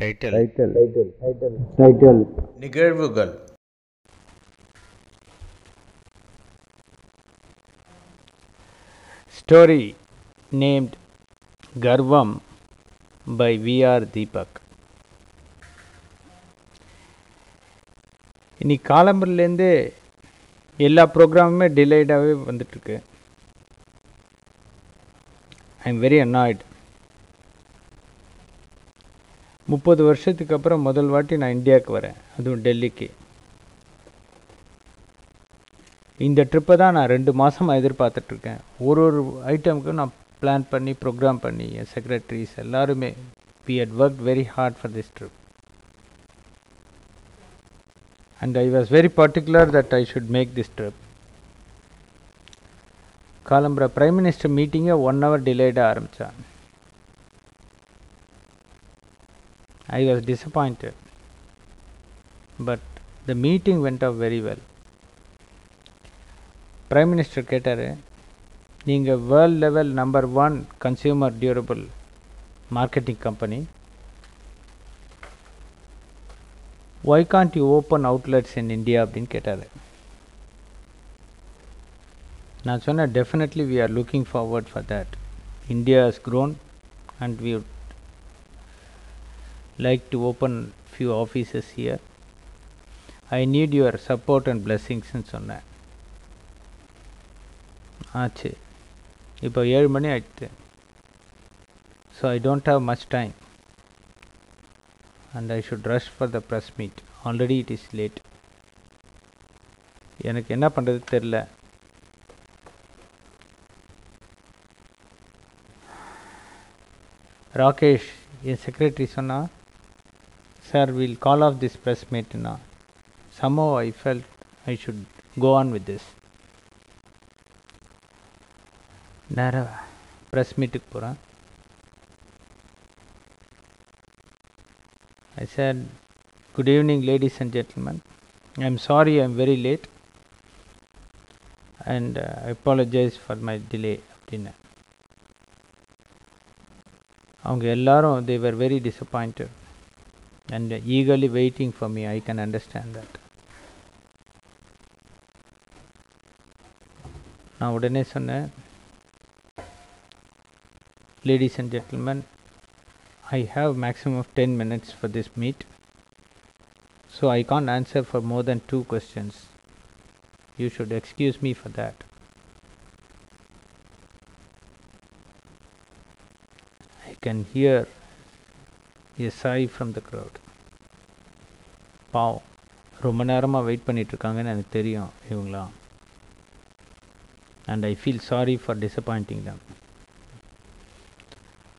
Title title நிகழ்வுகள். Story named Garvam by V R Deepak இன்னைக்கு காலம்பரிலேருந்து எல்லா ப்ரோக்ராமுமே டிலேடாகவே வந்துட்டுருக்கு. ஐ எம் வெரி அன்னாய்ட் முப்பது வருஷத்துக்கு அப்புறம் முதல் வாட்டி நான் இந்தியாவுக்கு வரேன். அதுவும் டெல்லிக்கு. இந்த ட்ரிப்பை தான் நான் ரெண்டு மாதமாக எதிர்பார்த்துட்ருக்கேன். ஒரு ஒரு ஐட்டமுக்கும் நான் பிளான் பண்ணி ப்ரோக்ராம் பண்ணி என் செக்ரட்டரிஸ் எல்லாருமே we had work very hard for this trip and I was very particular that I should make this trip காலம்புற prime minister மீட்டிங்கை ஒன் ஹவர் டிலேடாக ஆரம்பித்தான் I was disappointed but the meeting went off very well prime minister கேட்டார் நீங்கள் world level number one consumer durable marketing company why can't you open outlets in India அப்படின்னு கேட்டார் நான் சொன்னேன் definitely we are looking forward for that India has grown and we like to open few offices here I need your support and பிளெஸ்ஸிங்ஸ்னு சொன்னேன். ஆச்சு. இப்போ ஏழு மணி ஆயிடுச்சு. So I don't have much time and I should rush for the press meet already it is late எனக்கு என்ன பண்ணுறது தெரில ராகேஷ் என் secretary சொன்னா sir will call of this press மீட்னா சமோ I felt I should go on with this நேராக press மீட்டுக்கு போகிறேன் ஐ sir good evening ladies and gentleman I am sorry I am very late and I apologise for my delay அப்படின்னு அவங்க எல்லாரும் தே were very disappointed and eagerly waiting for me I can understand that நான் உடனே சொன்னேன் ladies and gentlemen i have maximum of 10 minutes for this meet so i can't answer for more than two questions you should excuse me for that i can hear a sigh from the crowd பாவம் ரொம்ப நேரமாக wait பண்ணிகிட்ருக்காங்கன்னு எனக்கு தெரியும் இவங்களாம் and I feel sorry for disappointing them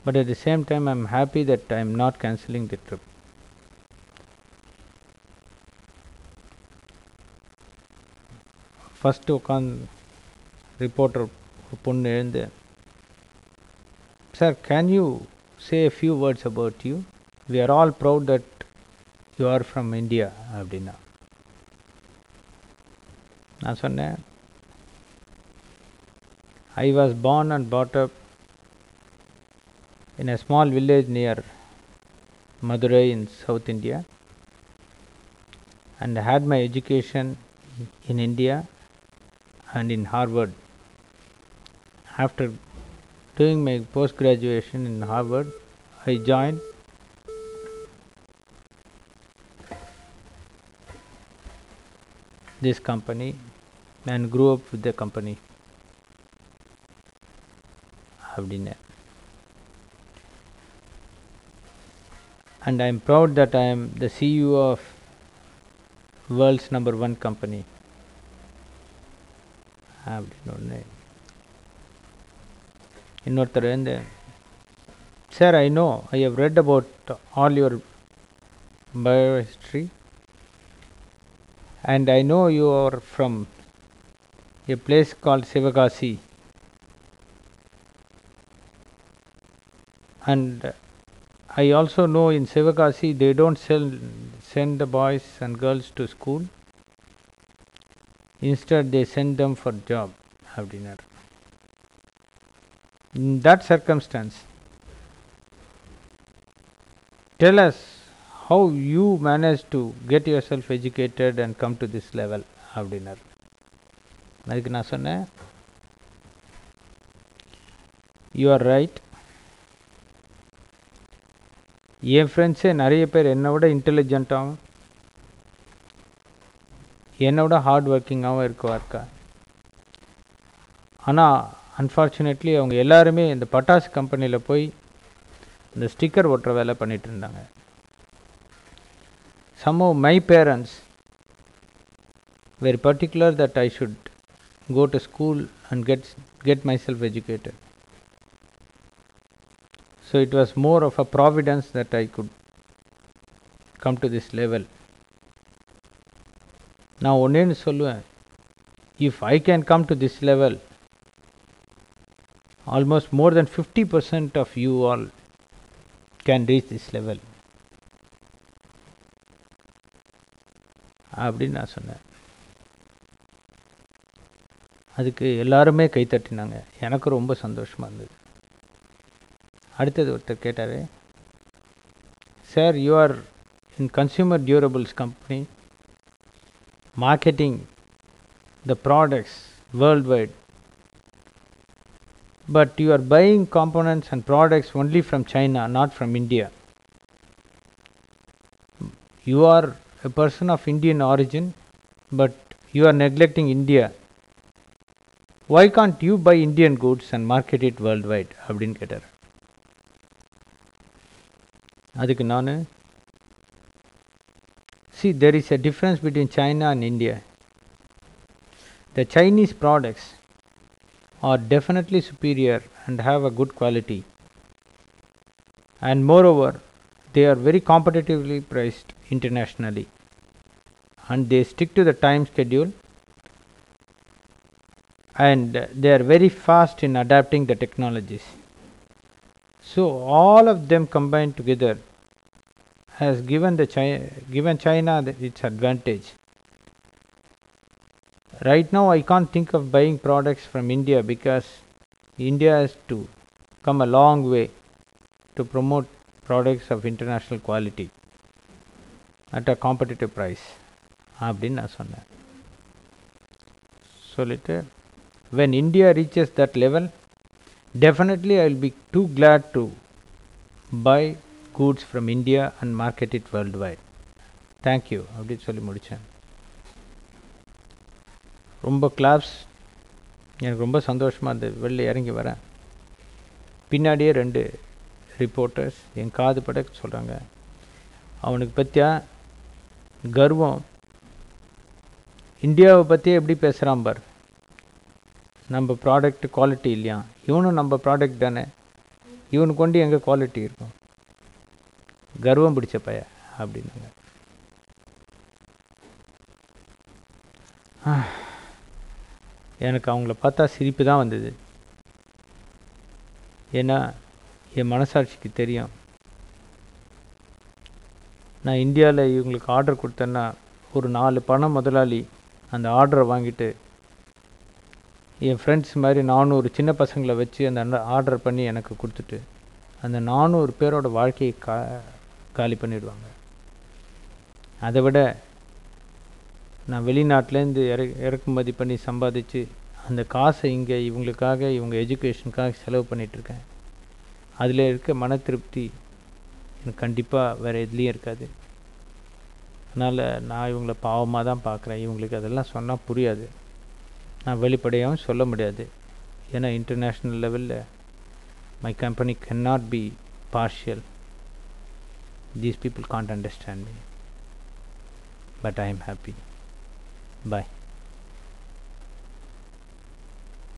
but at the same time i'm happy that i'm not cancelling the trip first உட்காந்து reporter பொண்ணு எழுந்து sir can you say a few words about you we are all proud that you are from India அப்படின்னா நான் சொன்னேன் I was born and pot up in a small village near Madurai in South India and had my education in India and in Harvard. After doing my post graduation in Harvard, I joined this company and grew up with the company. அப்படின்னு and I am proud that I am the CEO of world's number one company. அப்படின்னு ஒன்று இன்னொருத்தர் வந்து sir I know I have read about all your bio and I know you are from a place called Sivakasi. And I also know in Sivakasi they don't sell, send the boys and girls to school. Instead they send them for job have dinner. In that circumstance tell us how you managed to get yourself educated and come to this level அப்படின்னார். அதுக்கு நான் சொன்னேன் you are right என் ஃப்ரெண்ட்ஸே நிறைய பேர் என்னை விட இன்டெலிஜென்ட்டாகவும் விட ஹார்ட் ஒர்க்கிங்காகவும் இருக்குவா இருக்கா ஆனால் அன்ஃபார்ச்சுனேட்லி அவங்க எல்லாருமே இந்த பட்டாசு கம்பெனியில் போய் இந்த ஸ்டிக்கர் ஒட்டுற வேலை பண்ணிகிட்டு இருந்தாங்க. some of my parents were particular that I should go to school and get get myself educated. So it was more of a providence that I could come to this level. நான் ஒன்னேன்னு சொல்லுவேன் if I can come to this level almost more than fifty percent of you all can reach this level அப்படின்னு நான் சொன்னேன். அதுக்கு எல்லாருமே கைத்தட்டினாங்க எனக்கு ரொம்ப சந்தோஷமாக இருந்தது. அடுத்தது ஒருத்தர் கேட்டார் sir you are in consumer durables company marketing the products world wide but you are buying components and products only from China not from India You a person of Indian origin, but you are neglecting India. Why can't you buy Indian goods and market it worldwide? அப்படின்னு கேட்டார் அதுக்கு நான் see there is a difference between China and India. The Chinese products are definitely superior and have a good quality. And moreover, they are very competitively priced internationally. And they stick to the time schedule and they are very fast in adapting the technologies. So all of them combined together has given the China, given China its advantage. Right now, I can't think of buying products from India because India has to come a long way to promote products of international quality at a competitive price அப்படின்னு நான் சொன்னேன். சொல்லிட்டு when India reaches that level definitely I will be too glad to buy goods from India and market it world wide thank you அப்படின்னு சொல்லி முடித்தேன் ரொம்ப claps எனக்கு ரொம்ப சந்தோஷமாக அந்த வெளில இறங்கி வரேன். பின்னாடியே ரெண்டு ரிப்போர்ட்டர்ஸ் என் காது பட சொல்கிறாங்க அவனுக்கு பற்றியா கர்வம். இந்தியாவை பற்றியே எப்படி பேசுகிறான் பார். நம்ம ப்ராடக்ட் குவாலிட்டி இல்லையா? இவனும் நம்ம ப்ராடக்ட் தானே. இவனுக்கு கொண்டு எங்கே குவாலிட்டி இருக்கும்? கர்வம் பிடிச்ச பைய அப்படின்னாங்க. எனக்கு அவங்கள பார்த்தா சிரிப்பு தான் வந்தது. ஏன்னா என் மனசாட்சிக்கு தெரியும். நான் இந்தியாவில் இவங்களுக்கு ஆர்டர் கொடுத்தேன்னா ஒரு நாலு பண முதலாளி அந்த ஆர்டரை வாங்கிட்டு என் ஃப்ரெண்ட்ஸ் மாதிரி நானூறு சின்ன பசங்களை வச்சு அந்த ஆர்டர் பண்ணி எனக்கு கொடுத்துட்டு அந்த நானூறு பேரோட வாழ்க்கையை கா காலி பண்ணிடுவாங்க. அதை விட நான் வெளிநாட்டிலேருந்து இற இறக்குமதி பண்ணி சம்பாதிச்சு அந்த காசை இங்கே இவங்களுக்காக இவங்க எஜுகேஷனுக்காக செலவு பண்ணிகிட்ருக்கேன் அதில் இருக்க மன திருப்தி கண்டிப்பாக வேறு எதுலேயும் இருக்காது. அதனால் நான் இவங்கள பாவமாக தான் பார்க்குறேன் இவங்களுக்கு அதெல்லாம் சொன்னால் புரியாது. நான் வெளிப்படையாகவும் சொல்ல முடியாது. ஏன்னா இன்டர்நேஷ்னல் லெவலில் my company can not be partial these people can't understand me but I am happy boy